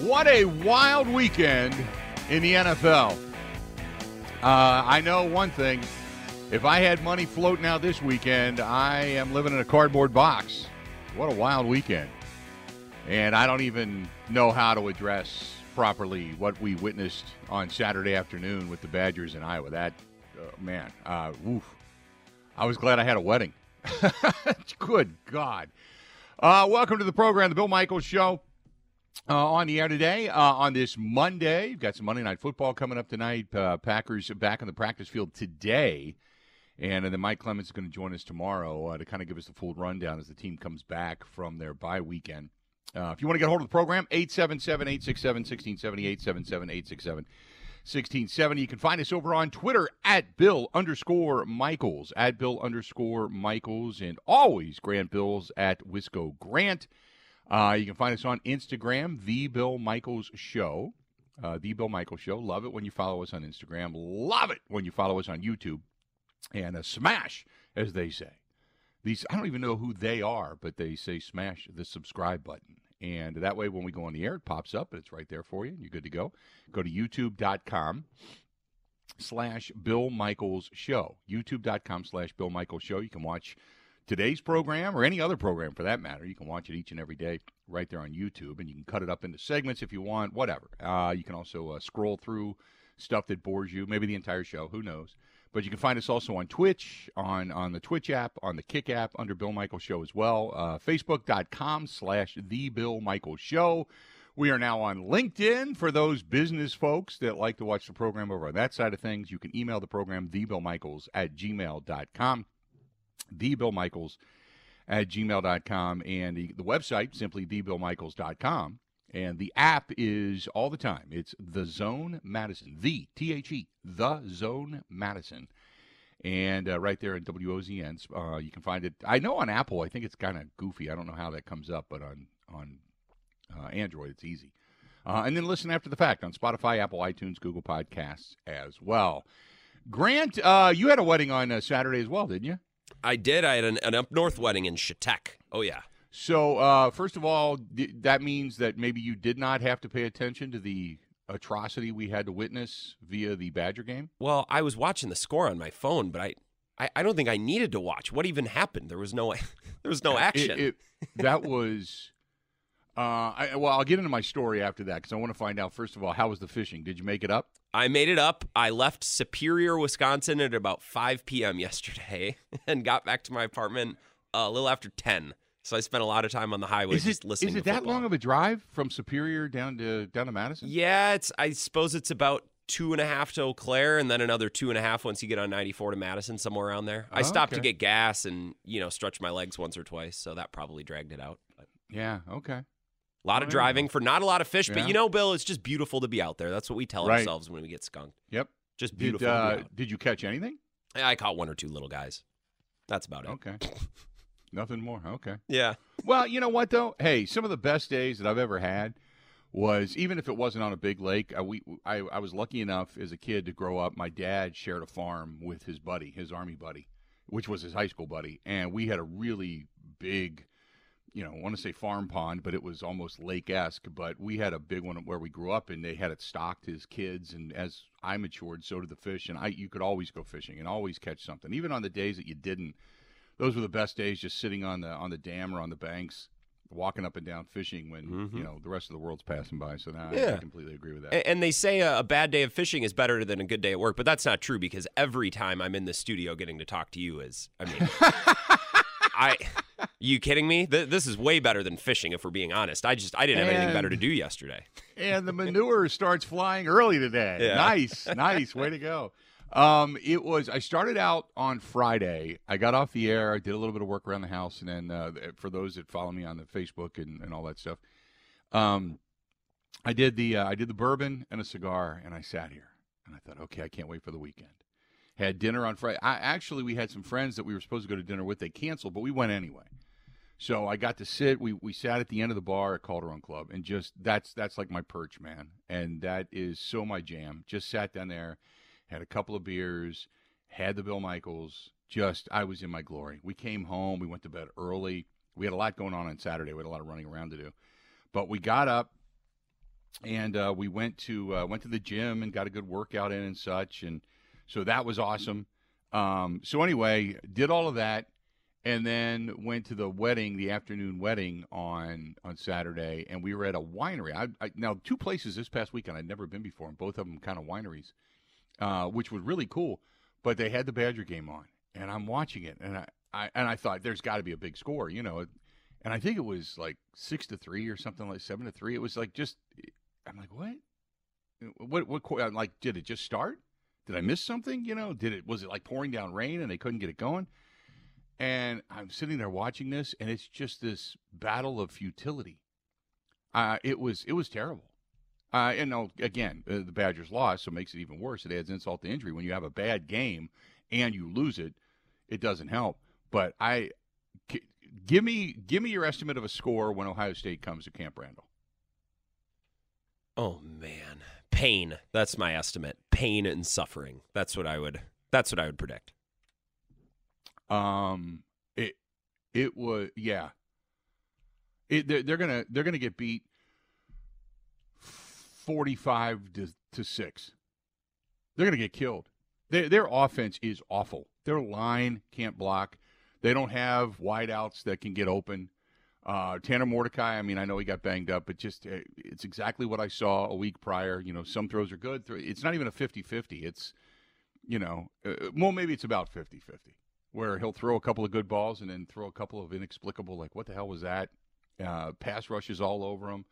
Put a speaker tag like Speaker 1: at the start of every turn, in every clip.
Speaker 1: What a wild weekend in the NFL. Uh, I know one thing. If I had money floating out this weekend, I am living in a cardboard box. What a wild weekend. And I don't even know how to address properly what we witnessed on Saturday afternoon with the Badgers in Iowa. That, uh, man, uh, oof. I was glad I had a wedding. Good God. Uh, welcome to the program, The Bill Michaels Show. Uh, on the air today uh, on this Monday. You've got some Monday Night Football coming up tonight. Uh, Packers back on the practice field today. And, then Mike Clements is going to join us tomorrow uh, to kind of give us the full rundown as the team comes back from their bye weekend. Uh, if you want to get a hold of the program, 877 867 1670, 877 867 1670. You can find us over on Twitter at Bill underscore Michaels, at Bill underscore Michaels, and always Grant Bills at Wisco Grant. Uh, you can find us on Instagram, The Bill Michaels Show. Uh, the Bill Michaels Show. Love it when you follow us on Instagram. Love it when you follow us on YouTube. And uh, smash, as they say. These I don't even know who they are, but they say smash the subscribe button. And that way, when we go on the air, it pops up and it's right there for you. You're good to go. Go to youtube.com slash Bill Michaels Show. YouTube.com slash Bill Michaels Show. You can watch today's program or any other program for that matter. You can watch it each and every day right there on YouTube, and you can cut it up into segments if you want, whatever. Uh, you can also uh, scroll through stuff that bores you, maybe the entire show, who knows. But you can find us also on Twitch, on, on the Twitch app, on the Kick app, under Bill Michaels Show as well. Uh, Facebook.com slash The Bill Michaels Show. We are now on LinkedIn for those business folks that like to watch the program over on that side of things. You can email the program, thebillmichaels at gmail.com the Bill Michaels at gmail.com and the, the website simply thebillmichaels.com and the app is all the time. It's the zone madison. The t-h-e the zone madison. And uh, right there in wozn uh, you can find it. I know on apple i think it's kind of goofy. I don't know how that comes up but on on uh, android it's easy. Uh, and then listen after the fact on spotify apple itunes google podcasts as well. Grant uh, you had a wedding on uh, saturday as well didn't you
Speaker 2: I did. I had an, an up north wedding in Chautauqua. Oh yeah.
Speaker 1: So uh, first of all, that means that maybe you did not have to pay attention to the atrocity we had to witness via the Badger game.
Speaker 2: Well, I was watching the score on my phone, but I, I, I don't think I needed to watch. What even happened? There was no, there was no action.
Speaker 1: It, it, that was. Uh, I, well, I'll get into my story after that because I want to find out first of all how was the fishing? Did you make it up?
Speaker 2: I made it up. I left Superior, Wisconsin at about 5 p.m. yesterday and got back to my apartment a little after 10. So I spent a lot of time on the highway
Speaker 1: is
Speaker 2: just
Speaker 1: it,
Speaker 2: listening.
Speaker 1: Is it that long of a drive from Superior down to down to Madison?
Speaker 2: Yeah, it's. I suppose it's about two and a half to Eau Claire, and then another two and a half once you get on 94 to Madison, somewhere around there. I stopped
Speaker 1: okay.
Speaker 2: to get gas and you know stretch my legs once or twice, so that probably dragged it out. But.
Speaker 1: Yeah. Okay.
Speaker 2: A lot of driving for not a lot of fish,
Speaker 1: Yeah.
Speaker 2: but you know, Bill, it's just beautiful to be out there. That's what we tell
Speaker 1: Right.
Speaker 2: ourselves when we get skunked.
Speaker 1: Yep.
Speaker 2: Just
Speaker 1: Did
Speaker 2: beautiful. to
Speaker 1: uh,
Speaker 2: be out.
Speaker 1: did you catch anything?
Speaker 2: I caught one or two little guys. That's about it.
Speaker 1: Okay. Nothing more. Okay.
Speaker 2: Yeah.
Speaker 1: Well, you know what though? Hey, some of the best days that I've ever had was even if it wasn't on a big lake. I, we I, I was lucky enough as a kid to grow up. My dad shared a farm with his buddy, his army buddy, which was his high school buddy, and we had a really big. You know, I want to say farm pond, but it was almost lake esque. But we had a big one where we grew up, and they had it stocked as kids. And as I matured, so did the fish. And I, you could always go fishing and always catch something, even on the days that you didn't those were the best days just sitting on the on the dam or on the banks walking up and down fishing when
Speaker 2: Mhm.
Speaker 1: you know the rest of the world's passing by so now I,
Speaker 2: Yeah.
Speaker 1: I completely agree with that
Speaker 2: And they say a a bad day of fishing is better than a good day at work, but that's not true because every time I'm in the studio getting to talk to you is, I mean, I, you kidding me? Th- This is way better than fishing, if we're being honest. I just, I didn't have anything better to do yesterday.
Speaker 1: and the manure starts flying early today
Speaker 2: Yeah.
Speaker 1: nice nice way to go um, it was i started out on friday i got off the air i did a little bit of work around the house and then uh, for those that follow me on the facebook and, and all that stuff um, i did the uh, i did the bourbon and a cigar and i sat here and i thought okay i can't wait for the weekend had dinner on friday I, actually we had some friends that we were supposed to go to dinner with they canceled but we went anyway so I got to sit. We we sat at the end of the bar at Calderon Club, and just that's that's like my perch, man. And that is so my jam. Just sat down there, had a couple of beers, had the Bill Michaels. Just I was in my glory. We came home. We went to bed early. We had a lot going on on Saturday. We had a lot of running around to do, but we got up and uh, we went to uh, went to the gym and got a good workout in and such, and so that was awesome. Um, so anyway, did all of that, and then went to the wedding, the afternoon wedding on on Saturday, and we were at a winery. I, I now two places this past weekend I'd never been before, and both of them kind of wineries, uh, which was really cool. But they had the Badger game on, and I'm watching it, and I, I and I thought there's got to be a big score, you know, and I think it was like six to three or something like seven to three. It was like just, I'm like, what? What? What? Like, did it just start? Did I miss something? You know, did it? Was it like pouring down rain and they couldn't get it going? And I'm sitting there watching this, and it's just this battle of futility. Uh, it was it was terrible. Uh, and again, uh, the Badgers lost, so it makes it even worse. It adds insult to injury. When you have a bad game and you lose it, it doesn't help. But I give me give me your estimate of a score when Ohio State comes to Camp Randall.
Speaker 2: Oh man, pain. That's my estimate. Pain and suffering. That's what I would. That's what I would predict.
Speaker 1: Um, it it was yeah. It they're, they're gonna they're gonna get beat forty five to to six. They're gonna get killed. Their their offense is awful. Their line can't block. They don't have wideouts that can get open. Uh, Tanner Mordecai, I mean, I know he got banged up, but just uh, it's exactly what I saw a week prior. You know, some throws are good. It's not even a 50 50. It's, you know, uh, well, maybe it's about 50 50, where he'll throw a couple of good balls and then throw a couple of inexplicable, like, what the hell was that? Uh, pass rushes all over him.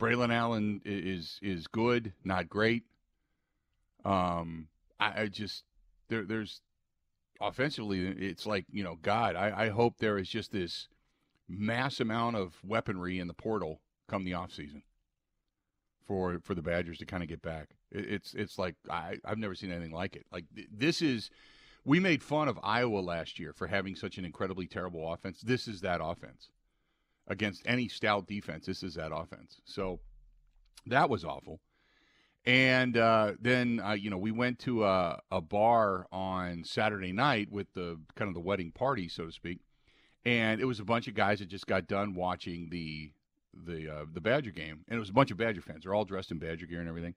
Speaker 1: Braylon Allen is is good, not great. Um, I, I just there there's offensively, it's like you know, God, I, I hope there is just this mass amount of weaponry in the portal come the offseason for for the Badgers to kind of get back. It, it's it's like I I've never seen anything like it. Like this is we made fun of Iowa last year for having such an incredibly terrible offense. This is that offense against any stout defense. This is that offense. So that was awful. And uh, then uh, you know we went to a, a, bar on Saturday night with the kind of the wedding party, so to speak, and it was a bunch of guys that just got done watching the the uh, the Badger game, and it was a bunch of Badger fans. They're all dressed in Badger gear and everything.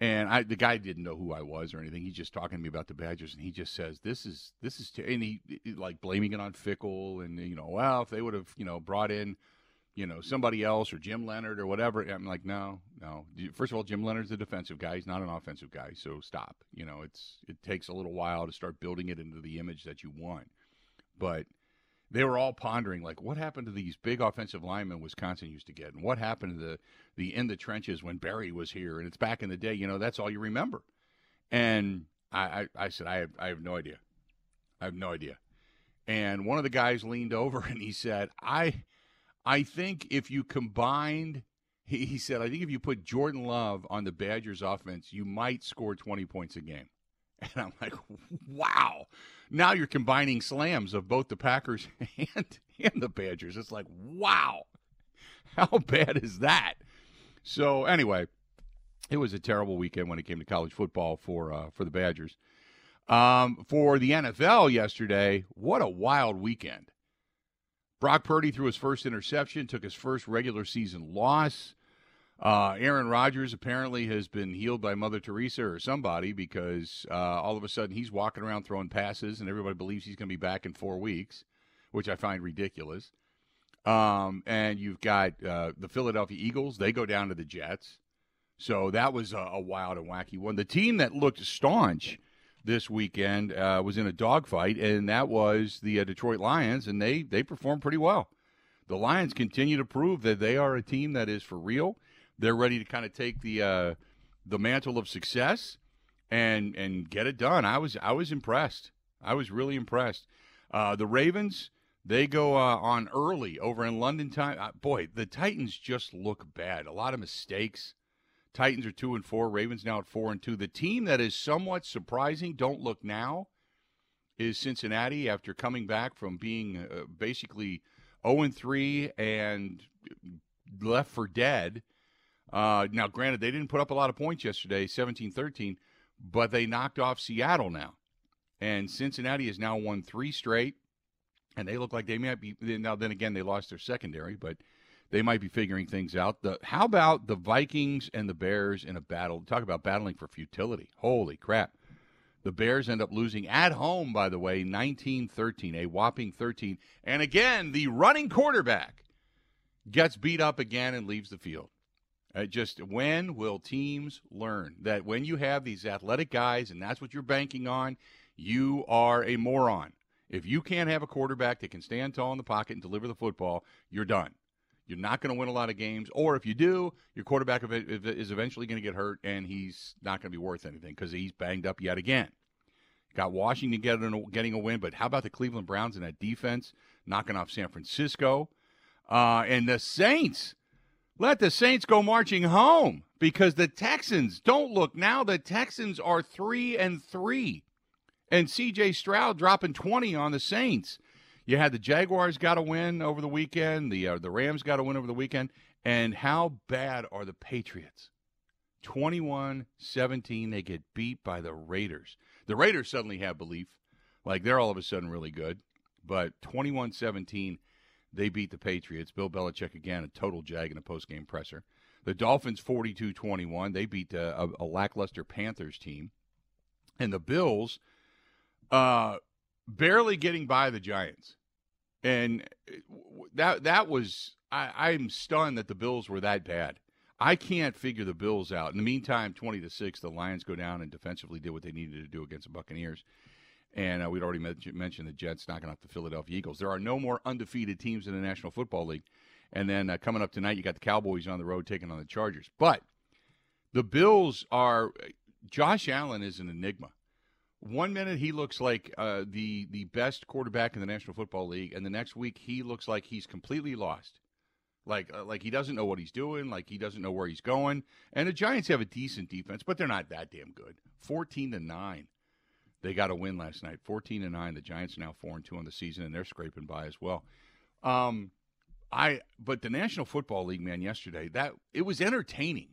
Speaker 1: And I, the guy didn't know who I was or anything. He's just talking to me about the Badgers, and he just says, "This is this is," and he, he like blaming it on Fickell, and you know, well, if they would have you know brought in you know, somebody else or Jim Leonhard or whatever. I'm like, no, no. First of all, Jim Leonhard's a defensive guy. He's not an offensive guy. So stop. You know, it's it takes a little while to start building it into the image that you want. But they were all pondering like what happened to these big offensive linemen Wisconsin used to get, and what happened to the the in the trenches when Barry was here. And it's back in the day. You know, that's all you remember. And I, I, I said, I have, I have no idea. I have no idea. And one of the guys leaned over and he said, I I think if you combined, he, he said, I think if you put Jordan Love on the Badgers offense, you might score 20 points a game. And I'm like, wow. Now you're combining slams of both the Packers and, and the Badgers. It's like, wow. How bad is that? So anyway, it was a terrible weekend when it came to college football for uh, for the Badgers. Um, for the NFL yesterday, what a wild weekend. Brock Purdy threw his first interception, took his first regular season loss. Uh, Aaron Rodgers apparently has been healed by Mother Teresa or somebody because uh, all of a sudden he's walking around throwing passes and everybody believes he's going to be back in four weeks, which I find ridiculous. Um, and you've got uh, the Philadelphia Eagles; they go down to the Jets, so that was a, a wild and wacky one. The team that looked staunch this weekend uh, was in a dogfight, and that was the uh, Detroit Lions, and they they performed pretty well. The Lions continue to prove that they are a team that is for real. They're ready to kind of take the uh, the mantle of success and and get it done. I was I was impressed. I was really impressed. Uh, the Ravens they go uh, on early over in London time. Uh, boy, the Titans just look bad. A lot of mistakes. Titans are two and four. Ravens now at four and two. The team that is somewhat surprising, don't look now, is Cincinnati after coming back from being uh, basically 0 and 3 and left for dead. Uh, now, granted, they didn't put up a lot of points yesterday, 17 13, but they knocked off Seattle now. And Cincinnati has now won three straight, and they look like they might be. Now, then again, they lost their secondary, but they might be figuring things out. The how about the Vikings and the Bears in a battle? Talk about battling for futility. Holy crap. The Bears end up losing at home, by the way, 19 13, a whopping 13. And again, the running quarterback gets beat up again and leaves the field. Uh, just when will teams learn that when you have these athletic guys and that's what you're banking on, you are a moron. If you can't have a quarterback that can stand tall in the pocket and deliver the football, you're done. You're not going to win a lot of games. Or if you do, your quarterback is eventually going to get hurt and he's not going to be worth anything because he's banged up yet again. Got Washington getting, getting a win, but how about the Cleveland Browns and that defense knocking off San Francisco? Uh, and the Saints let the Saints go marching home because the Texans don't look now. The Texans are three and three, and C.J. Stroud dropping twenty on the Saints. You had the Jaguars got a win over the weekend. The uh, the Rams got a win over the weekend. And how bad are the Patriots? 21-17 they get beat by the Raiders. The Raiders suddenly have belief. Like they're all of a sudden really good. But 21-17 they beat the Patriots. Bill Belichick again, a total jag in a post-game presser. The Dolphins 42-21. They beat a, a, lackluster Panthers team. And the Bills uh, barely getting by the Giants. And that that was I, I'm stunned that the Bills were that bad. I can't figure the Bills out. In the meantime, 20 to 6, the Lions go down and defensively did what they needed to do against the Buccaneers. And uh, we'd already mentioned the Jets knocking off the Philadelphia Eagles. There are no more undefeated teams in the National Football League. And then uh, coming up tonight, you got the Cowboys on the road taking on the Chargers. But the Bills are Josh Allen is an enigma. One minute he looks like uh, the the best quarterback in the National Football League, and the next week he looks like he's completely lost. Like uh, like he doesn't know what he's doing, like he doesn't know where he's going. And the Giants have a decent defense, but they're not that damn good. Fourteen to nine they got a win last night, fourteen to nine. The Giants now four and two on the season, and they're scraping by as well. Um, I but the National Football League, man, yesterday that it was entertaining.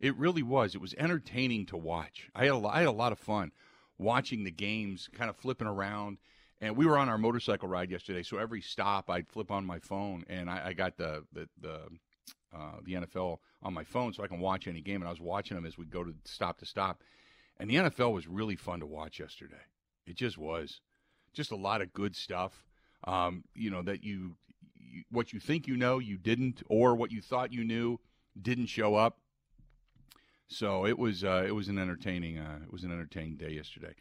Speaker 1: It really was. It was entertaining to watch. I had a, I had a lot of fun watching the games, kind of flipping around. And we were on our motorcycle ride yesterday, so every stop I'd flip on my phone, and I, I got the the the, uh, the NFL on my phone, so I can watch any game. And I was watching them as we go to stop to stop, and the NFL was really fun to watch yesterday. It just was. Just a lot of good stuff. Um, you know, that you, you, what you think you know, you didn't, or what you thought you knew didn't show up. So it was uh, it was an entertaining uh, it was an entertaining day yesterday.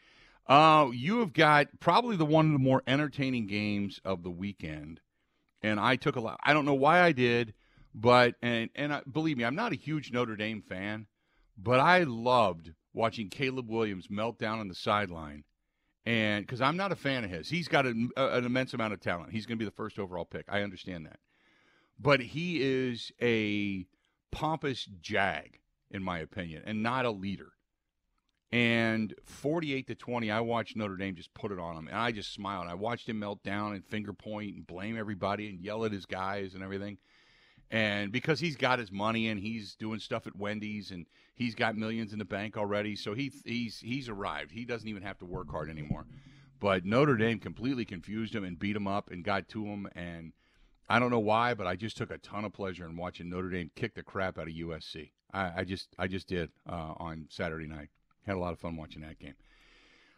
Speaker 1: Uh, you have got probably the one of the more entertaining games of the weekend, and I took a lot. I don't know why I did, but and and believe me, I'm not a huge Notre Dame fan, but I loved watching Caleb Williams melt down on the sideline. And because I'm not a fan of his, he's got a, a, an immense amount of talent. He's going to be the first overall pick. I understand that. But he is a pompous jag, in my opinion, and not a leader. And 48 to 20, I watched Notre Dame just put it on him. And I just smiled. I watched him melt down and finger point and blame everybody and yell at his guys and everything. And because he's got his money and he's doing stuff at Wendy's and he's got millions in the bank already, so he he's he's arrived. He doesn't even have to work hard anymore. But Notre Dame completely confused him and beat him up and got to him. And I don't know why, but I just took a ton of pleasure in watching Notre Dame kick the crap out of USC. I, I just I just did uh, on Saturday night. Had a lot of fun watching that game.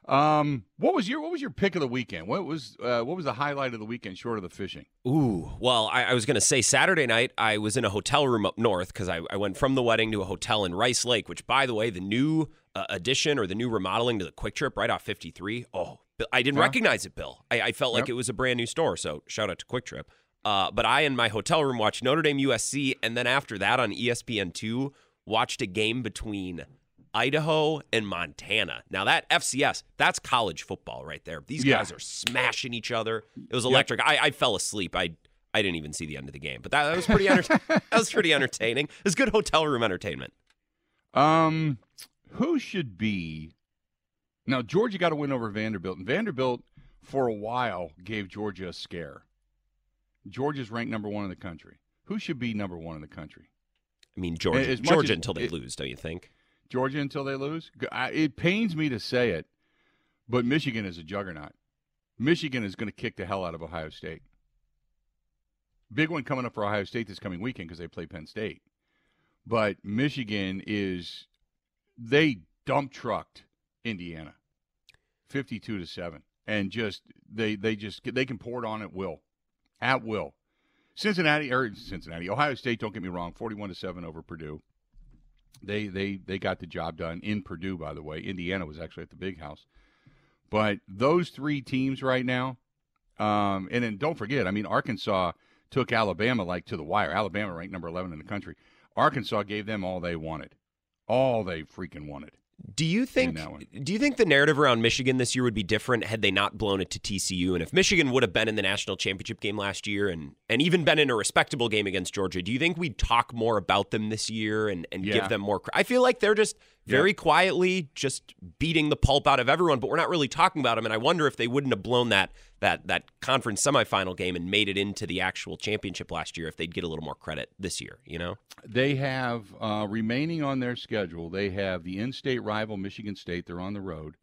Speaker 1: Um, what was your what was your pick of the weekend? What was uh, what was the highlight of the weekend, short of the fishing?
Speaker 2: Ooh, well, I, I was going to say Saturday night I was in a hotel room up north because I, I went from the wedding to a hotel in Rice Lake, which, by the way, the new uh, addition or the new remodeling to the Kwik Trip right off 53. Oh, I didn't recognize it, Bill. I, I felt like it was a brand new store. So shout out to Kwik Trip. Uh, but I in my hotel room watched Notre Dame USC, and then after that on ESPN two watched a game between Idaho and Montana. Now that FCS, that's college football right there. These yeah. guys are smashing each other. It was electric. Yep. I, I, fell asleep. I I didn't even see the end of the game, but that, that was pretty enter- that was pretty entertaining. It was good hotel room entertainment.
Speaker 1: Um, who should be now? Georgia got to win over Vanderbilt, and Vanderbilt for a while gave Georgia a scare. Georgia's ranked number one in the country. Who should be number one in the country?
Speaker 2: I mean, Georgia. Georgia as, until they it, lose, don't you think?
Speaker 1: Georgia until they lose. It pains me to say it, but Michigan is a juggernaut. Michigan is going to kick the hell out of Ohio State. Big one coming up for Ohio State this coming weekend because they play Penn State. But Michigan is they dump trucked Indiana, fifty-two to seven, and just they they just they can pour it on at will, at will. Cincinnati or Cincinnati, Ohio State. Don't get me wrong, forty-one to seven over Purdue. They they they got the job done in Purdue. By the way, Indiana was actually at the Big House, but those three teams right now, um, and then don't forget, I mean Arkansas took Alabama like to the wire. Alabama ranked number eleven in the country. Arkansas gave them all they wanted, all they freaking wanted.
Speaker 2: Do you think do you think the narrative around Michigan this year would be different had they not blown it to TCU and if Michigan would have been in the national championship game last year and and even been in a respectable game against Georgia, do you think we'd talk more about them this year and, and
Speaker 1: Yeah.
Speaker 2: give them more I feel like they're just very quietly just beating the pulp out of everyone, but we're not really talking about them and I wonder if they wouldn't have blown that that that conference semifinal game and made it into the actual championship last year if they'd get a little more credit this year, you know?
Speaker 1: They have uh, remaining on their schedule. They have the in-state rival Michigan State. They're on the road.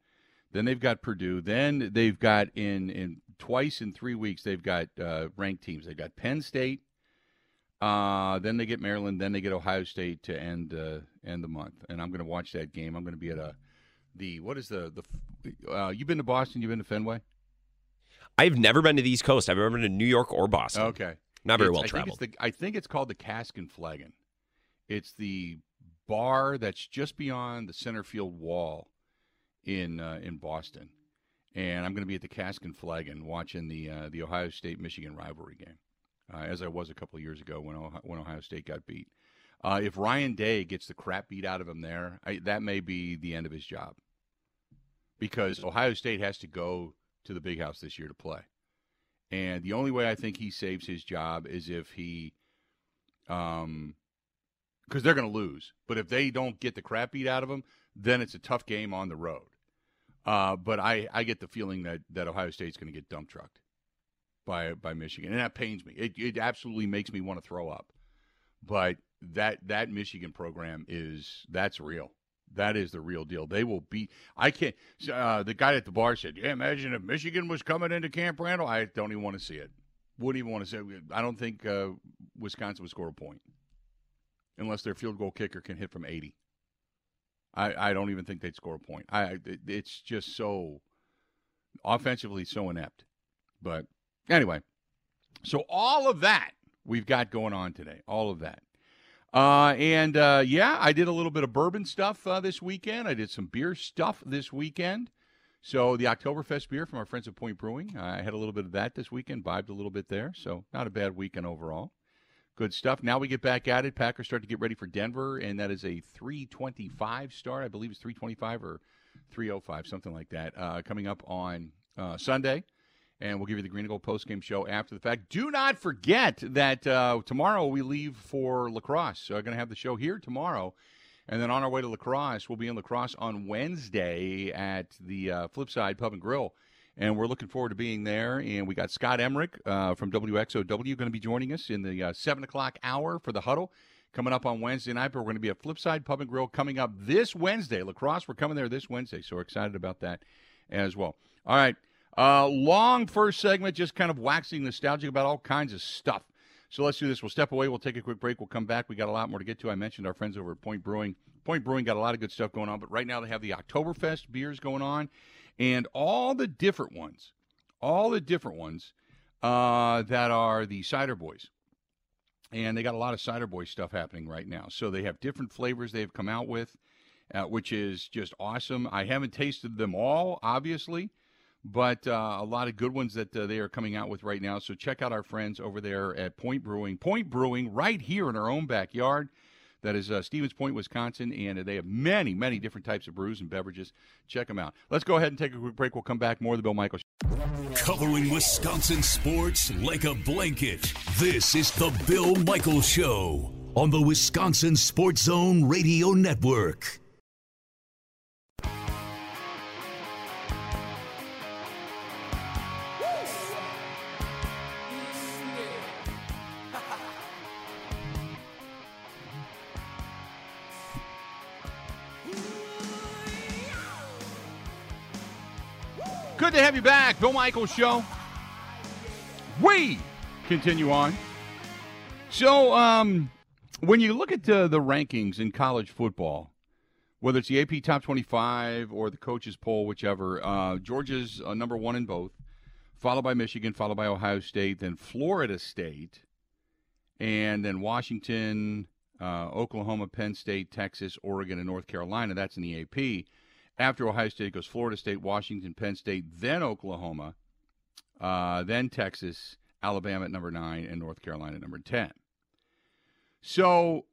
Speaker 1: Then they've got Purdue. Then they've got in in twice in three weeks. They've got uh, ranked teams. They've got Penn State. Uh, then they get Maryland. Then they get Ohio State to end uh, end the month. And I'm going to watch that game. I'm going to be at a the what is the the uh, you've been to Boston? You've been to Fenway?
Speaker 2: I've never been to the East Coast. I've never been to New York or Boston.
Speaker 1: Okay.
Speaker 2: Not very
Speaker 1: It's-
Speaker 2: well
Speaker 1: I think,
Speaker 2: traveled.
Speaker 1: the, I think it's called the Cask and Flagon. It's the bar that's just beyond the center field wall in uh, in Boston, and I'm going to be at the Cask and Flagon watching the uh, the Ohio State Michigan rivalry game, uh, as I was a couple of years ago when Ohio, when Ohio State got beat. Uh, if Ryan Day gets the crap beat out of him there, I, that may be the end of his job, because Ohio State has to go to the Big House this year to play. And the only way I think he saves his job is if he, um, because they're going to lose. But if they don't get the crap beat out of them, then it's a tough game on the road. Uh, but I, I get the feeling that, that Ohio State's going to get dump trucked by by Michigan, and that pains me. It, it absolutely makes me want to throw up. But that that Michigan program is that's real. That is the real deal. They will beat. I can't. Uh, the guy at the bar said, "Yeah, imagine if Michigan was coming into Camp Randall." I don't even want to see it. Wouldn't even want to see it. I don't think uh, Wisconsin would score a point unless their field goal kicker can hit from eighty. I, I don't even think they'd score a point. I it- it's just so offensively so inept. But anyway, so all of that we've got going on today. All of that. Uh, and uh, yeah, I did a little bit of bourbon stuff uh, this weekend. I did some beer stuff this weekend. So the Oktoberfest beer from our friends at Point Brewing, I had a little bit of that this weekend, vibed a little bit there. So not a bad weekend overall. Good stuff. Now we get back at it. Packers start to get ready for Denver, and that is a 325 start. I believe it's 325 or 305, something like that, uh, coming up on uh, Sunday. And we'll give you the Green and Gold postgame show after the fact. Do not forget that uh, tomorrow we leave for La Crosse. So we're going to have the show here tomorrow. And then on our way to La Crosse, we'll be in La Crosse on Wednesday at the uh, Flipside Pub and Grill. And we're looking forward to being there. And we got Scott Emmerich uh, from WXOW going to be joining us in the uh, 7 o'clock hour for the huddle coming up on Wednesday night. But we're going to be at Flipside Pub and Grill coming up this Wednesday. La Crosse, we're coming there this Wednesday. So we're excited about that as well. All right. Uh, long first segment, just kind of waxing nostalgic about all kinds of stuff. So let's do this. We'll step away. We'll take a quick break. We'll come back. We got a lot more to get to. I mentioned our friends over at Point Brewing. Point Brewing got a lot of good stuff going on, but right now they have the Oktoberfest beers going on and all the different ones, all the different ones uh, that are the Cider Boys. And they got a lot of Cider Boy stuff happening right now. So they have different flavors they've come out with, uh, which is just awesome. I haven't tasted them all, obviously but uh, a lot of good ones that uh, they are coming out with right now. So check out our friends over there at Point Brewing. Point Brewing, right here in our own backyard. That is uh, Stevens Point, Wisconsin, and they have many, many different types of brews and beverages. Check them out. Let's go ahead and take a quick break. We'll come back. More of the Bill Michaels.
Speaker 3: Covering Wisconsin sports like a blanket. This is the Bill Michaels Show on the Wisconsin Sports Zone Radio Network.
Speaker 1: Good to have you back, Bill Michaels Show. We continue on So, um, when you look at uh, the rankings in college football, whether it's the AP Top 25 or the coaches poll, whichever, uh, Georgia's uh, number one in both, followed by Michigan, followed by Ohio State, then Florida State, and then Washington, uh, Oklahoma, Penn State, Texas, Oregon, and North Carolina. That's in the AP. After Ohio State goes Florida State, Washington, Penn State, then Oklahoma, uh, then Texas, Alabama at number nine, and North Carolina at number 10. So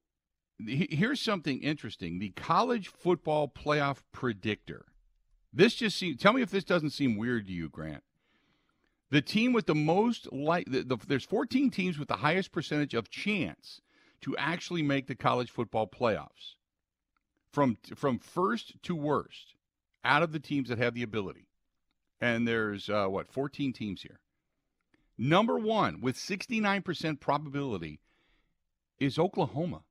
Speaker 1: here's something interesting the college football playoff predictor. This just seems, tell me if this doesn't seem weird to you, Grant. The team with the most like the, the, there's 14 teams with the highest percentage of chance to actually make the college football playoffs. From from first to worst, out of the teams that have the ability. And there's uh, what 14 teams here. Number 1 with 69% probability is Oklahoma.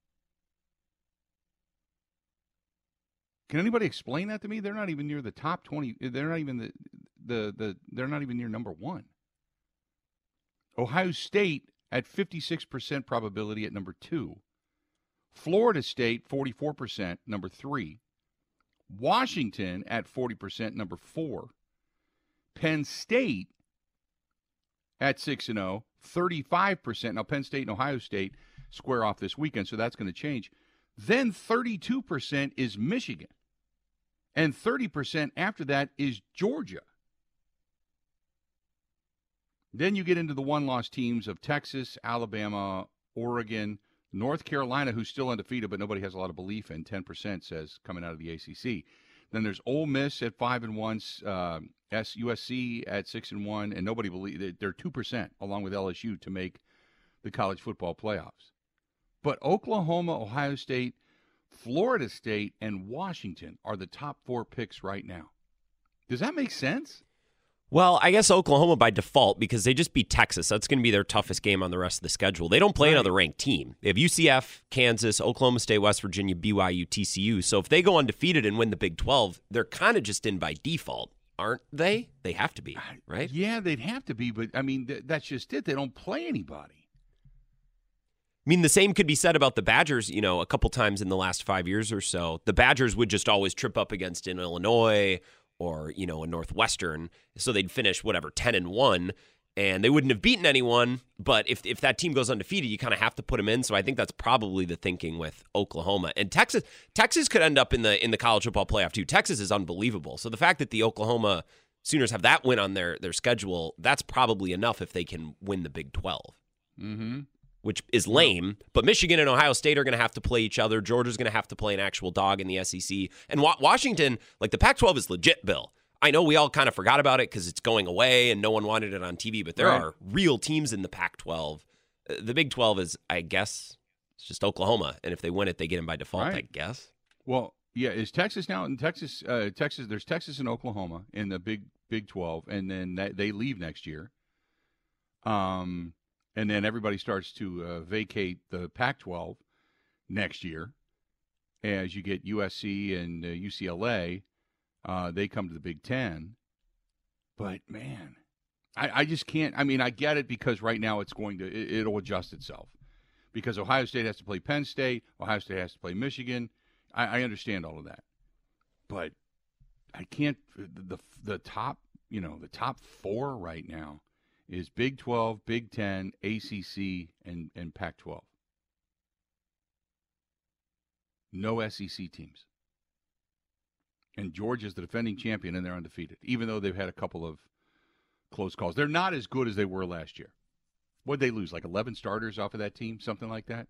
Speaker 1: Can anybody explain that to me? They're not even near the top 20. They're not even the the the they're not even near number 1. Ohio State at 56% probability at number 2. Florida State 44% number 3. Washington at 40% number 4. Penn State at 6 and 0, 35%. Now Penn State and Ohio State square off this weekend, so that's going to change. Then 32% is Michigan. And 30% after that is Georgia. Then you get into the one loss teams of Texas, Alabama, Oregon, North Carolina, who's still undefeated, but nobody has a lot of belief in. 10% says coming out of the ACC. Then there's Ole Miss at 5 and 1, uh, USC at 6 and 1, and nobody believes they're 2% along with LSU to make the college football playoffs. But Oklahoma, Ohio State, Florida State, and Washington are the top four picks right now. Does that make sense?
Speaker 2: Well, I guess Oklahoma by default because they just beat Texas. That's going to be their toughest game on the rest of the schedule. They don't play right. another ranked team. They have UCF, Kansas, Oklahoma State, West Virginia, BYU, TCU. So if they go undefeated and win the Big 12, they're kind of just in by default, aren't they? They have to be, right?
Speaker 1: Yeah, they'd have to be, but I mean, th- that's just it. They don't play anybody.
Speaker 2: I mean, the same could be said about the Badgers, you know, a couple times in the last five years or so. The Badgers would just always trip up against in Illinois or, you know, a Northwestern. So they'd finish, whatever, 10 and 1, and they wouldn't have beaten anyone. But if, if that team goes undefeated, you kind of have to put them in. So I think that's probably the thinking with Oklahoma. And Texas Texas could end up in the in the college football playoff too. Texas is unbelievable. So the fact that the Oklahoma Sooners have that win on their, their schedule, that's probably enough if they can win the Big 12.
Speaker 1: Mm-hmm
Speaker 2: which is lame. But Michigan and Ohio State are going to have to play each other. Georgia's going to have to play an actual dog in the SEC. And Wa- Washington, like the Pac 12 is legit, Bill. I know we all kind of forgot about it because it's going away and no one wanted it on TV, but there right. are real teams in the Pac 12. Uh, the Big 12 is, I guess, it's just Oklahoma. And if they win it, they get in by default, right. I guess.
Speaker 1: Well, yeah, is Texas now in Texas? Uh, Texas, there's Texas and Oklahoma in the Big Big 12, and then that, they leave next year. Um, and then everybody starts to uh, vacate the Pac-12 next year. As you get USC and uh, UCLA, uh, they come to the Big Ten. But man, I, I, just can't. I mean, I get it because right now it's going to it, it'll adjust itself because Ohio State has to play Penn State, Ohio State has to play Michigan. I, I understand all of that, but I can't. The the top, you know, the top four right now is Big 12, Big 10, ACC, and, and Pac 12. No SEC teams. And Georgia's the defending champion, and they're undefeated, even though they've had a couple of close calls. They're not as good as they were last year. What'd they lose? Like 11 starters off of that team? Something like that?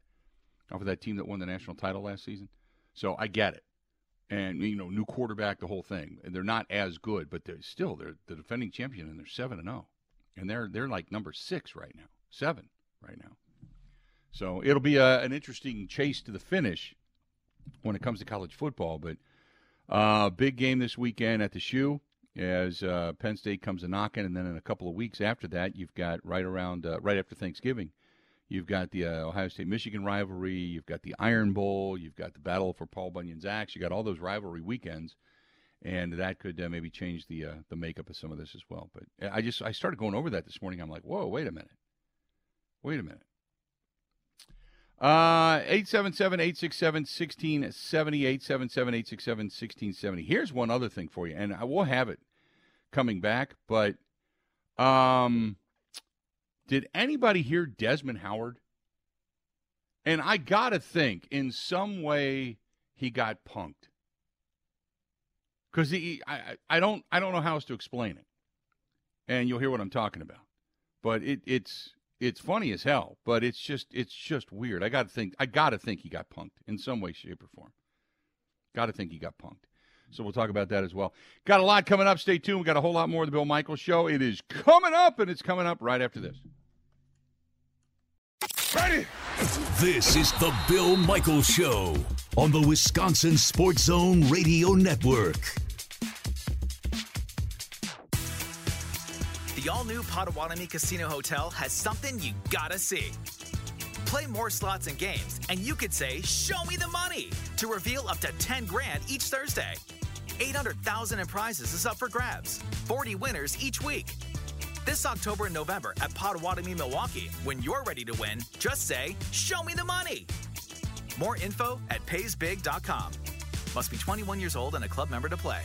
Speaker 1: Off of that team that won the national title last season? So I get it. And, you know, new quarterback, the whole thing. And they're not as good, but they're still, they're the defending champion, and they're 7 and 0 and they're they're like number six right now, seven right now. So it'll be a, an interesting chase to the finish when it comes to college football. But uh, big game this weekend at the shoe as uh, Penn State comes a knocking, and then in a couple of weeks after that, you've got right around uh, right after Thanksgiving, you've got the uh, Ohio State Michigan rivalry, you've got the Iron Bowl, you've got the battle for Paul Bunyan's axe, you got all those rivalry weekends and that could uh, maybe change the uh, the makeup of some of this as well. But uh, I just I started going over that this morning. I'm like, whoa, wait a minute, wait a minute. Uh, 877 867 1670. 877 867 1670. Here's one other thing for you, and I will have it coming back, but um, did anybody hear Desmond Howard? And I got to think in some way he got punked. Because he, I, I don't, I don't know how else to explain it, and you'll hear what I'm talking about. But it, it's, it's funny as hell. But it's just, it's just weird. I got to think, I got to think he got punked in some way, shape, or form. Got to think he got punked. So we'll talk about that as well. Got a lot coming up. Stay tuned. We got a whole lot more of the Bill Michaels show. It is coming up, and it's coming up right after this.
Speaker 3: Ready? This is the Bill Michaels Show on the Wisconsin Sports Zone Radio Network.
Speaker 4: The all new Potawatomi Casino Hotel has something you gotta see. Play more slots and games, and you could say, Show me the money! to reveal up to 10 grand each Thursday. 800,000 in prizes is up for grabs. 40 winners each week. This October and November at Potawatomi, Milwaukee. When you're ready to win, just say, Show me the money! More info at paysbig.com. Must be 21 years old and a club member to play.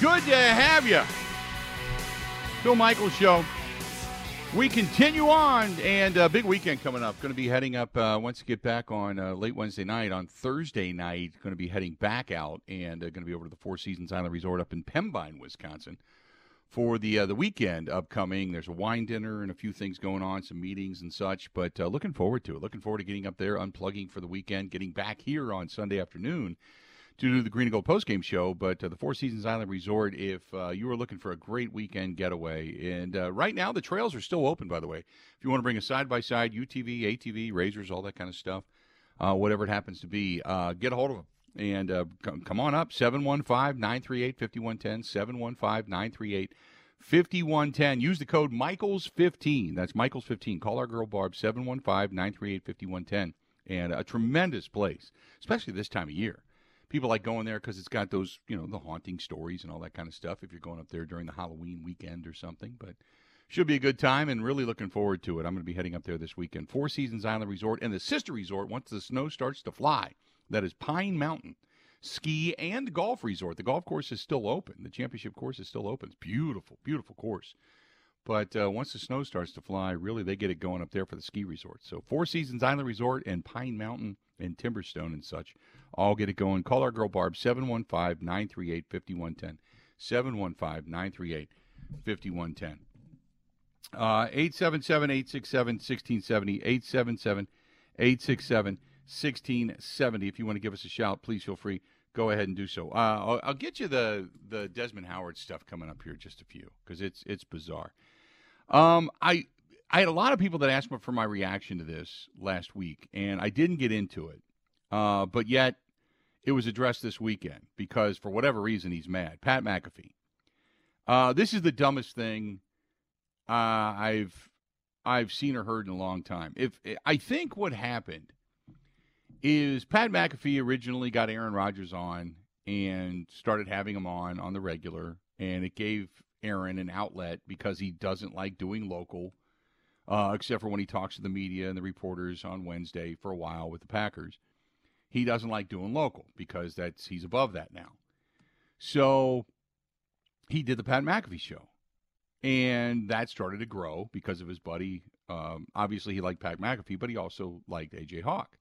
Speaker 1: Good to have you. Bill Michaels Show. We continue on, and a uh, big weekend coming up. Going to be heading up uh, once we get back on uh, late Wednesday night. On Thursday night, going to be heading back out and uh, going to be over to the Four Seasons Island Resort up in Pembine, Wisconsin, for the uh, the weekend upcoming. There's a wine dinner and a few things going on, some meetings and such. But uh, looking forward to it. Looking forward to getting up there, unplugging for the weekend, getting back here on Sunday afternoon to do the Green and Gold postgame show, but uh, the Four Seasons Island Resort, if uh, you are looking for a great weekend getaway. And uh, right now, the trails are still open, by the way. If you want to bring a side by side, UTV, ATV, razors, all that kind of stuff, uh, whatever it happens to be, uh, get a hold of them. And uh, come, come on up, 715 938 5110, 715 938 5110. Use the code Michaels15. That's Michaels15. Call our girl Barb, 715 938 5110. And a tremendous place, especially this time of year people like going there because it's got those, you know, the haunting stories and all that kind of stuff. If you're going up there during the Halloween weekend or something, but should be a good time and really looking forward to it. I'm going to be heading up there this weekend. Four Seasons Island Resort and the sister resort once the snow starts to fly. That is Pine Mountain Ski and Golf Resort. The golf course is still open. The championship course is still open. It's beautiful, beautiful course. But uh, once the snow starts to fly, really they get it going up there for the ski resort. So Four Seasons Island Resort and Pine Mountain and Timberstone and such all get it going. Call our girl Barb 715 938 5110. 715 938 5110. Uh, 877 867 1670. 877 867 1670. If you want to give us a shout, please feel free. Go ahead and do so. Uh, I'll, I'll, get you the, the Desmond Howard stuff coming up here just a few because it's it's bizarre. Um, I I had a lot of people that asked me for my reaction to this last week, and I didn't get into it. Uh, but yet, it was addressed this weekend because for whatever reason he's mad. Pat McAfee. Uh, this is the dumbest thing uh, I've I've seen or heard in a long time. If I think what happened is Pat McAfee originally got Aaron Rodgers on and started having him on on the regular, and it gave Aaron an outlet because he doesn't like doing local, uh, except for when he talks to the media and the reporters on Wednesday for a while with the Packers he doesn't like doing local because that's he's above that now. So he did the Pat McAfee show, and that started to grow because of his buddy. Um, obviously, he liked Pat McAfee, but he also liked AJ Hawk.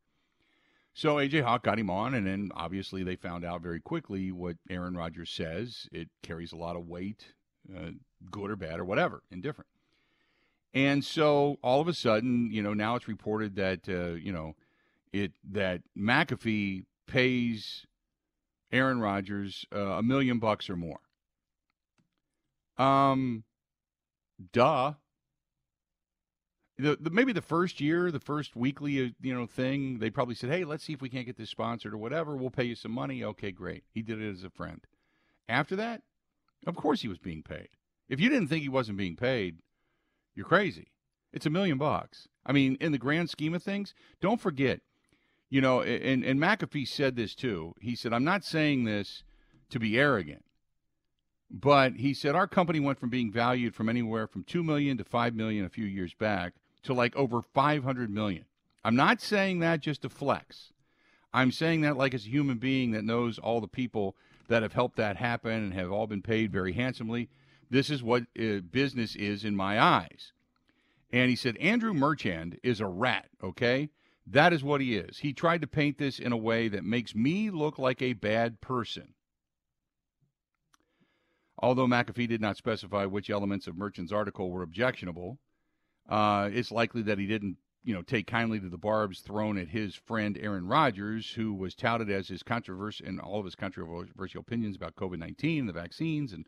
Speaker 1: So AJ Hawk got him on, and then obviously they found out very quickly what Aaron Rodgers says. It carries a lot of weight, uh, good or bad or whatever, indifferent. And so all of a sudden, you know, now it's reported that uh, you know it that McAfee pays Aaron Rodgers uh, a million bucks or more. Um, duh. The, the, maybe the first year, the first weekly uh, you know thing, they probably said, "Hey, let's see if we can't get this sponsored or whatever. We'll pay you some money." Okay, great. He did it as a friend. After that, of course he was being paid. If you didn't think he wasn't being paid, you're crazy. It's a million bucks. I mean, in the grand scheme of things, don't forget, you know, and, and McAfee said this too. He said, I'm not saying this to be arrogant, but he said our company went from being valued from anywhere from 2 million to 5 million a few years back to like over 500 million. I'm not saying that just to flex. I'm saying that like as a human being that knows all the people that have helped that happen and have all been paid very handsomely. This is what uh, business is in my eyes. And he said, Andrew Marchand is a rat, okay? That is what he is. He tried to paint this in a way that makes me look like a bad person. Although McAfee did not specify which elements of Merchant's article were objectionable, uh, it's likely that he didn't, you know, take kindly to the barbs thrown at his friend Aaron Rodgers, who was touted as his controversial and all of his controversial opinions about COVID nineteen, the vaccines, and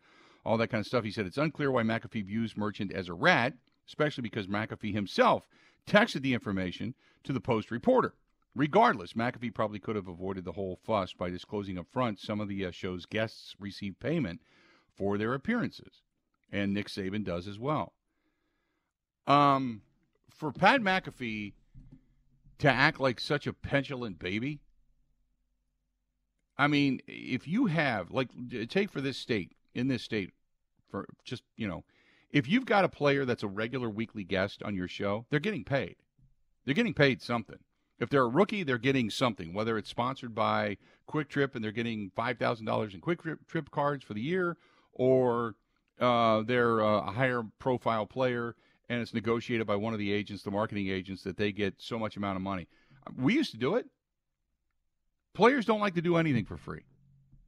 Speaker 1: all that kind of stuff. He said it's unclear why McAfee views Merchant as a rat, especially because McAfee himself texted the information to the Post reporter. Regardless, McAfee probably could have avoided the whole fuss by disclosing up front some of the uh, show's guests receive payment for their appearances, and Nick Saban does as well. Um, for Pat McAfee to act like such a petulant baby, I mean, if you have like take for this state in this state for just you know, if you've got a player that's a regular weekly guest on your show, they're getting paid. They're getting paid something. If they're a rookie, they're getting something, whether it's sponsored by Kwik Trip and they're getting five thousand dollars in Kwik Trip, Trip cards for the year, or uh, they're uh, a higher profile player and it's negotiated by one of the agents, the marketing agents, that they get so much amount of money. We used to do it. Players don't like to do anything for free.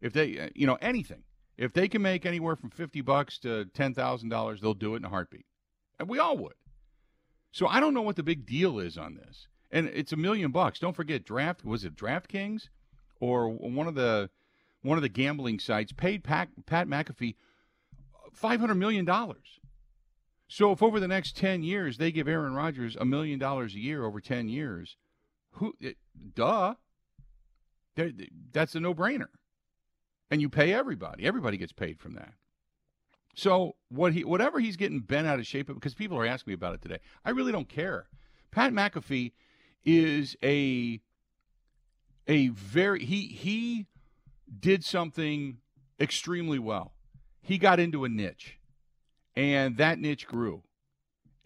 Speaker 1: If they, uh, you know, anything. If they can make anywhere from fifty bucks to ten thousand dollars, they'll do it in a heartbeat, and we all would. So I don't know what the big deal is on this, and it's a million bucks. Don't forget, draft was it DraftKings or one of the one of the gambling sites paid Pat, Pat McAfee five hundred million dollars. So if over the next ten years they give Aaron Rodgers a million dollars a year over ten years, who? It, duh. That's a no-brainer, and you pay everybody. Everybody gets paid from that. So what he, whatever he's getting bent out of shape because people are asking me about it today. I really don't care. Pat McAfee is a a very he he did something extremely well. He got into a niche, and that niche grew.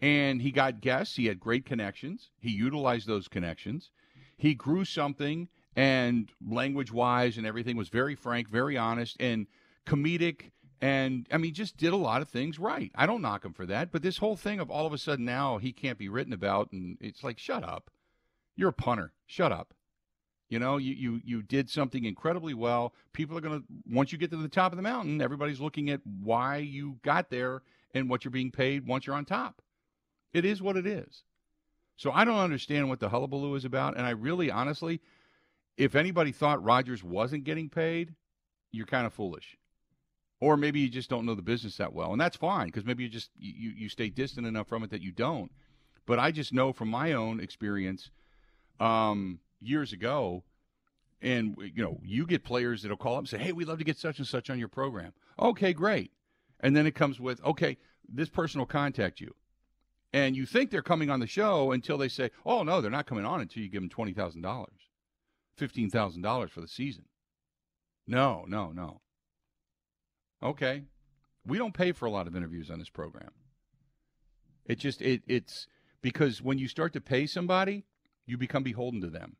Speaker 1: And he got guests. He had great connections. He utilized those connections. He grew something, and language wise and everything was very frank, very honest, and comedic. And I mean, just did a lot of things right. I don't knock him for that. But this whole thing of all of a sudden now he can't be written about, and it's like, shut up. You're a punter. Shut up. You know, you, you you did something incredibly well. People are going to once you get to the top of the mountain, everybody's looking at why you got there and what you're being paid once you're on top. It is what it is. So I don't understand what the hullabaloo is about, and I really, honestly, if anybody thought Rodgers wasn't getting paid, you're kind of foolish, or maybe you just don't know the business that well, and that's fine because maybe you just you you stay distant enough from it that you don't. But I just know from my own experience. Um, years ago, and you know, you get players that'll call up and say, "Hey, we'd love to get such and such on your program." Okay, great. And then it comes with, "Okay, this person will contact you." And you think they're coming on the show until they say, "Oh no, they're not coming on until you give them twenty thousand dollars, fifteen thousand dollars for the season." No, no, no. Okay, we don't pay for a lot of interviews on this program. It just it it's because when you start to pay somebody, you become beholden to them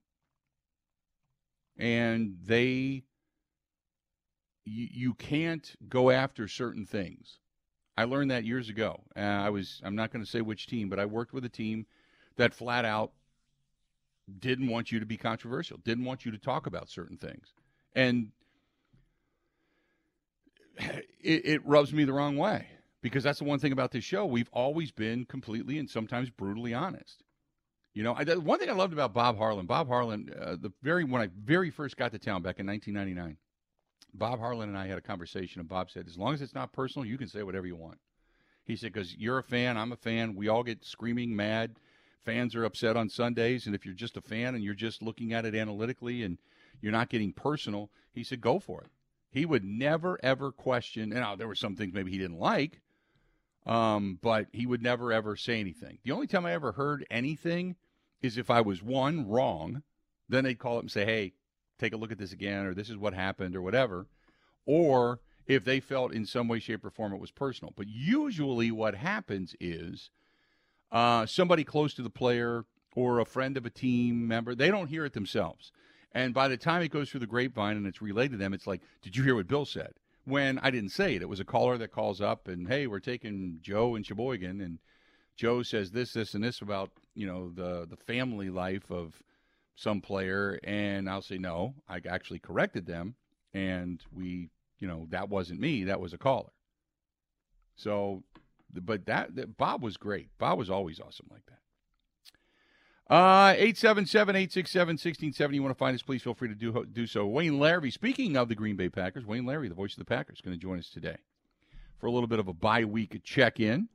Speaker 1: and they you, you can't go after certain things. I learned that years ago. Uh, I was I'm not going to say which team, but I worked with a team that flat out didn't want you to be controversial, didn't want you to talk about certain things. And it, it rubs me the wrong way because that's the one thing about this show. We've always been completely and sometimes brutally honest. You know, I, one thing I loved about Bob Harlan, Bob Harlan, uh, the very when I very first got to town back in 1999, Bob Harlan and I had a conversation, and Bob said, "As long as it's not personal, you can say whatever you want." He said, "Because you're a fan, I'm a fan. We all get screaming mad. Fans are upset on Sundays, and if you're just a fan and you're just looking at it analytically and you're not getting personal, he said, go for it." He would never ever question. And now there were some things maybe he didn't like, Um, but he would never ever say anything. The only time I ever heard anything is if I was one wrong, then they'd call up and say, "Hey, take a look at this again," or "This is what happened," or whatever. Or if they felt in some way, shape, or form it was personal. But usually, what happens is uh, somebody close to the player or a friend of a team member they don't hear it themselves, and by the time it goes through the grapevine and it's relayed to them, it's like, "Did you hear what Bill said?" when I didn't say it. It was a caller that calls up and, hey, we're taking Joe and Sheboygan, and Joe says this, this, and this about you know the the family life of some player, and I'll say no, I actually corrected them, and we, you know, that wasn't me, that was a caller. So, but that, that Bob was great. Bob was always awesome like that. Uh, 877 867 1670. You want to find us, please feel free to do, do so. Wayne Larrivee, speaking of the Green Bay Packers, Wayne Larrivee, the voice of the Packers, going to join us today for a little bit of a bye week check in.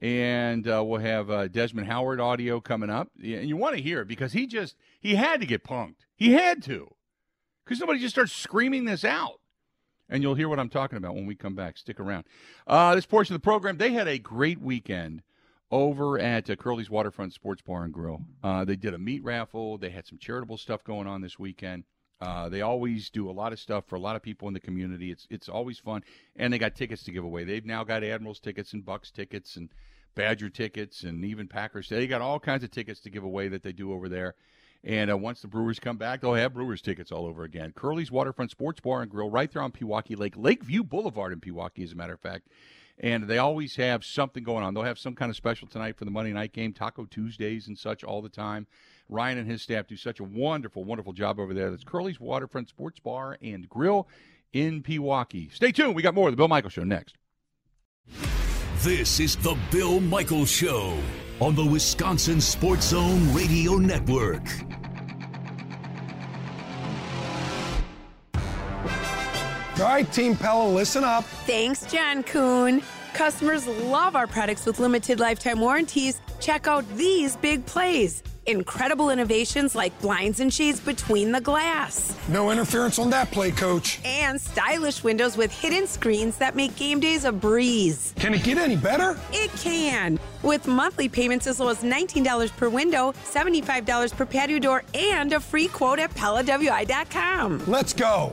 Speaker 1: And uh, we'll have uh, Desmond Howard audio coming up. And you want to hear it because he just, he had to get punked. He had to. Because somebody just starts screaming this out. And you'll hear what I'm talking about when we come back. Stick around. Uh, this portion of the program, they had a great weekend over at uh, Curly's Waterfront Sports Bar and Grill. Uh, they did a meat raffle. They had some charitable stuff going on this weekend. Uh, they always do a lot of stuff for a lot of people in the community. It's it's always fun, and they got tickets to give away. They've now got Admirals tickets and Bucks tickets and Badger tickets and even Packers. They got all kinds of tickets to give away that they do over there. And uh, once the Brewers come back, they'll have Brewers tickets all over again. Curly's Waterfront Sports Bar and Grill, right there on Pewaukee Lake, Lakeview Boulevard in Pewaukee, as a matter of fact and they always have something going on. They'll have some kind of special tonight for the Monday night game, Taco Tuesdays and such all the time. Ryan and his staff do such a wonderful, wonderful job over there. That's Curly's Waterfront Sports Bar and Grill in Pewaukee. Stay tuned. We got more of the Bill Michael Show next.
Speaker 3: This is the Bill Michael Show on the Wisconsin Sports Zone Radio Network.
Speaker 5: All right, Team Pella, listen up.
Speaker 6: Thanks, John Kuhn. Customers love our products with limited lifetime warranties. Check out these big plays. Incredible innovations like blinds and shades between the glass.
Speaker 5: No interference on that play, coach.
Speaker 6: And stylish windows with hidden screens that make game days a breeze.
Speaker 5: Can it get any better?
Speaker 6: It can. With monthly payments as low as $19 per window, $75 per patio door, and a free quote at PellaWI.com.
Speaker 5: Let's go.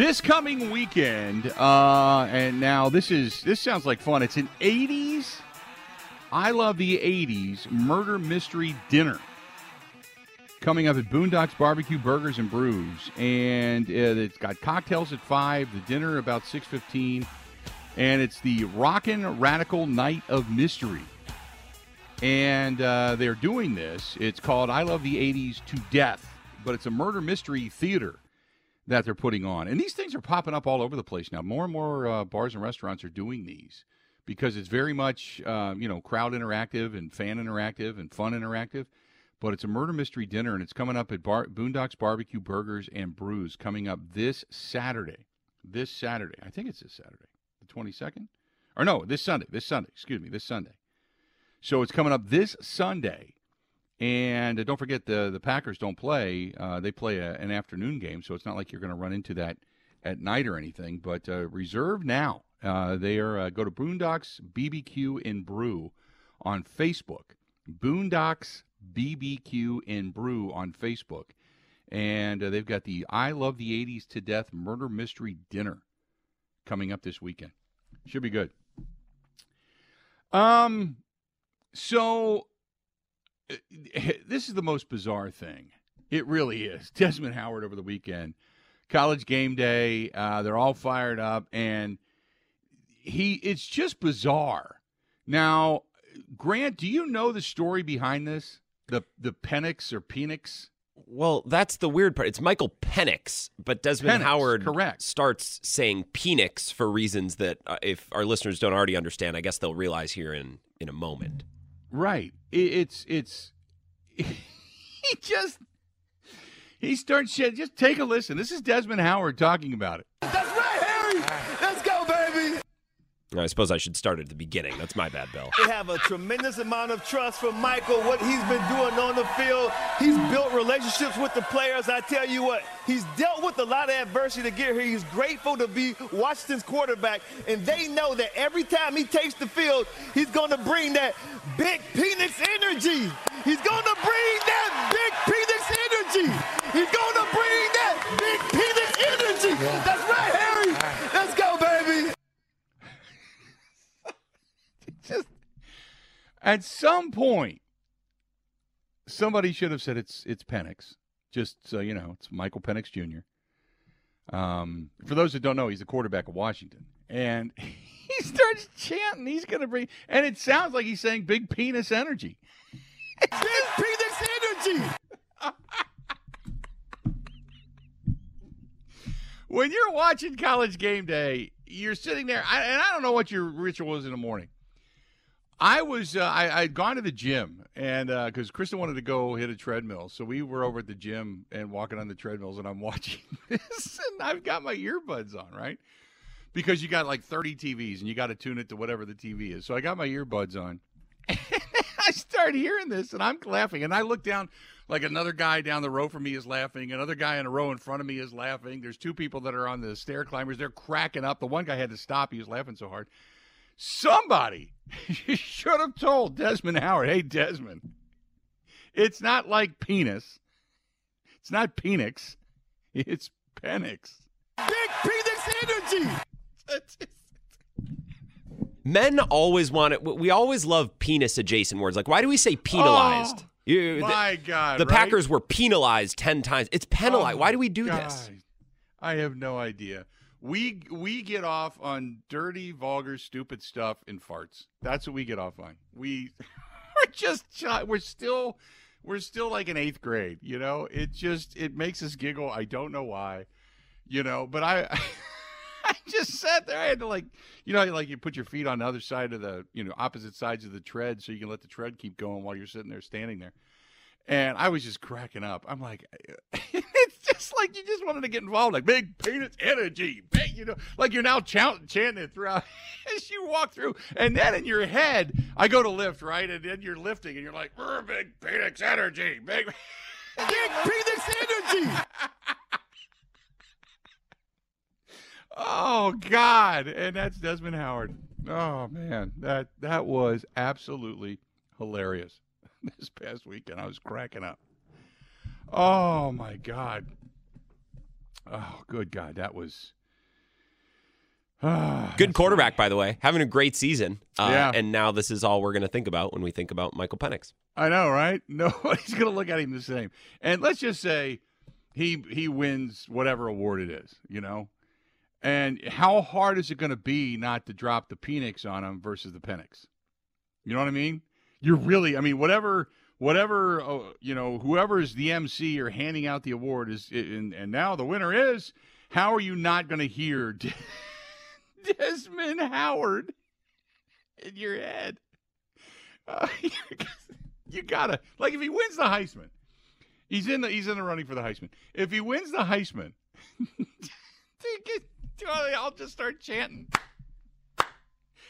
Speaker 1: This coming weekend, uh, and now this is this sounds like fun. It's an '80s, I love the '80s murder mystery dinner coming up at Boondocks Barbecue Burgers and Brews, and uh, it's got cocktails at five, the dinner about six fifteen, and it's the Rockin' Radical Night of Mystery. And uh, they're doing this. It's called I Love the '80s to Death, but it's a murder mystery theater that they're putting on. And these things are popping up all over the place now. More and more uh, bars and restaurants are doing these because it's very much, uh, you know, crowd interactive and fan interactive and fun interactive. But it's a murder mystery dinner, and it's coming up at Bar- Boondocks Barbecue Burgers and Brews coming up this Saturday. This Saturday. I think it's this Saturday, the 22nd? Or no, this Sunday. This Sunday. Excuse me, this Sunday. So it's coming up this Sunday and uh, don't forget the the Packers don't play; uh, they play a, an afternoon game, so it's not like you're going to run into that at night or anything. But uh, reserve now. Uh, they are uh, go to Boondocks BBQ and Brew on Facebook. Boondocks BBQ and Brew on Facebook, and uh, they've got the I Love the '80s to Death Murder Mystery Dinner coming up this weekend. Should be good. Um, so this is the most bizarre thing. It really is. Desmond Howard over the weekend, college game day. Uh, they're all fired up, and he. It's just bizarre. Now, Grant, do you know the story behind this? The the Penix or Penix?
Speaker 2: Well, that's the weird part. It's Michael Penix, but Desmond
Speaker 1: Penix,
Speaker 2: Howard
Speaker 1: correct.
Speaker 2: starts saying Penix for reasons that, uh, if our listeners don't already understand, I guess they'll realize here in in a moment.
Speaker 1: Right. It, it's it's he just he starts. Just take a listen. This is Desmond Howard talking about it.
Speaker 2: I suppose I should start at the beginning. That's my bad, Bill.
Speaker 7: They have a tremendous amount of trust from Michael, what he's been doing on the field. He's built relationships with the players. I tell you what, he's dealt with a lot of adversity to get here. He's grateful to be Washington's quarterback, and they know that every time he takes the field, he's going to bring that big Penix energy. He's going to bring that big Penix energy. He's going to bring that big Penix energy. That's right, Harry. Let's go, baby.
Speaker 1: Just at some point, somebody should have said it's it's Penix. Just so you know, it's Michael Penix Jr. Um, for those that don't know, he's the quarterback of Washington, and he starts chanting. He's going to bring, and it sounds like he's saying "big penis energy."
Speaker 7: Big Penix energy.
Speaker 1: when you're watching college game day, you're sitting there, I, and I don't know what your ritual is in the morning. I was, uh, I, I'd gone to the gym, and because Kristen wanted to go hit a treadmill, so we were over at the gym and walking on the treadmills, and I'm watching this, and I've got my earbuds on, right? Because you got like 30 TVs, and you got to tune it to whatever the TV is. So I got my earbuds on. I start hearing this, and I'm laughing, and I look down like another guy down the row from me is laughing. Another guy in a row in front of me is laughing. There's two people that are on the stair climbers. They're cracking up. The one guy had to stop. He was laughing so hard. Somebody should have told Desmond Howard, hey, Desmond, it's not like penis. It's not Penix. It's Penix.
Speaker 7: Big Penix energy.
Speaker 2: Men always want it. We always love penis adjacent words. Like, why do we say penalized?
Speaker 1: Oh,
Speaker 2: You- the-
Speaker 1: My God.
Speaker 2: the
Speaker 1: right?
Speaker 2: Packers were penalized 10 times. It's penalized.
Speaker 1: Oh,
Speaker 2: why do we do this?
Speaker 1: I have no idea. We we get off on dirty, vulgar, stupid stuff and farts. That's what we get off on. We we're just we're still we're still like in eighth grade. You know, it just it makes us giggle. I don't know why. You know, but I. I just sat there. I had to like, you know, like you put your feet on the other side of the, you know, opposite sides of the tread, so you can let the tread keep going while you're sitting there, standing there. And I was just cracking up. I'm like, it's just like you just wanted to get involved, like big penis energy, big, you know, like you're now chant- chanting it throughout as you walk through. And then in your head, I go to lift, right? And then you're lifting, and you're like, big penis energy, big.
Speaker 7: Big Penix energy.
Speaker 1: Oh God! And that's Desmond Howard. Oh man, that that was absolutely hilarious. This past weekend, I was cracking up. Oh my God! Oh, good God, that was. Ah,
Speaker 2: Good quarterback, by the way. Having a great season. Uh,
Speaker 1: Yeah.
Speaker 2: And now this is all we're going to think about when we think about Michael Penix.
Speaker 1: I know, right? Nobody's gonna look at him the same. And let's just say he he wins whatever award it is, you know. And how hard is it going to be not to drop the Penix on him versus the Penix? You know what I mean? You're really, I mean, whatever, whatever, uh, you know, whoever is the MC or handing out the award is, and, and now the winner is. How are you not going to hear Des- Desmond Howard in your head? Uh, you gotta like if he wins the Heisman, he's in the he's in the running for the Heisman. If he wins the Heisman, I'll just start chanting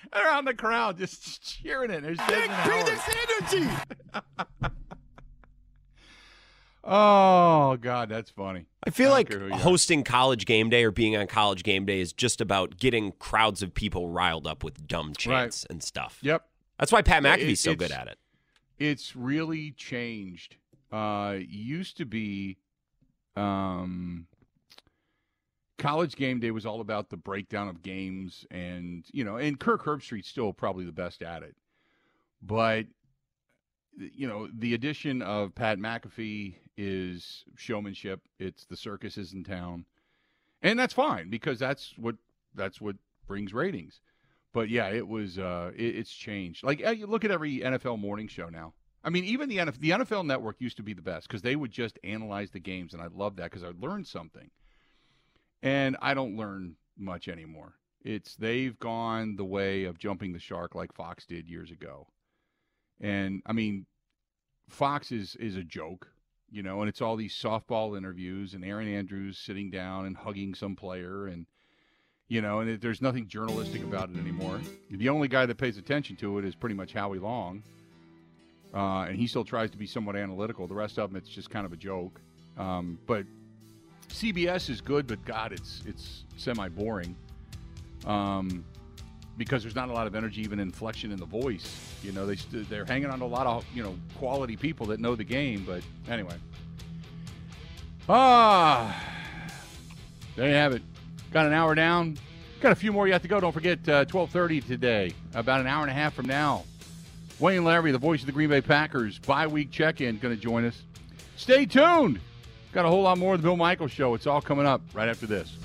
Speaker 1: around the crowd, just cheering it. There's
Speaker 7: Big
Speaker 1: Desmond Howard.
Speaker 7: Penix energy.
Speaker 1: Oh God, that's funny.
Speaker 2: I feel
Speaker 1: I
Speaker 2: like
Speaker 1: care who you are.
Speaker 2: hosting college game day or being on college game day is just about getting crowds of people riled up with dumb chants and stuff.
Speaker 1: Yep,
Speaker 2: That's why Pat
Speaker 1: Yeah,
Speaker 2: McAfee's
Speaker 1: it-
Speaker 2: so good at it.
Speaker 1: it's really changed. Uh, used to be, um, college game day was all about the breakdown of games, and you know, and Kirk Herbstreit's still probably the best at it, but you know, the addition of Pat McAfee is showmanship. It's the circus is in town, and that's fine because that's what that's what brings ratings. but yeah, it was. Uh, it, it's changed. Like uh, you look at every NFL morning show now. I mean, even the NFL, the NFL Network used to be the best because they would just analyze the games, and I loved that because I learned something. And I don't learn much anymore. It's they've gone the way of jumping the shark like Fox did years ago. And I mean, Fox is is a joke, you know, and it's all these softball interviews and Erin Andrews sitting down and hugging some player and you know, and there's nothing journalistic about it anymore. The only guy that pays attention to it is pretty much Howie Long, uh, and he still tries to be somewhat analytical. The rest of them, it's just kind of a joke. Um, but CBS is good, but God, it's it's semi boring. Um, because there's not a lot of energy, even inflection in the voice. You know, they they're hanging on to a lot of you know quality people that know the game. But anyway, ah, there you have it. Got an hour down. Got a few more yet to go. Don't forget, uh, 12:30 today, about an hour and a half from now. Wayne Larrivee, the voice of the Green Bay Packers, bye week check-in, going to join us. Stay tuned. Got a whole lot more of the Bill Michaels Show. It's all coming up right after this.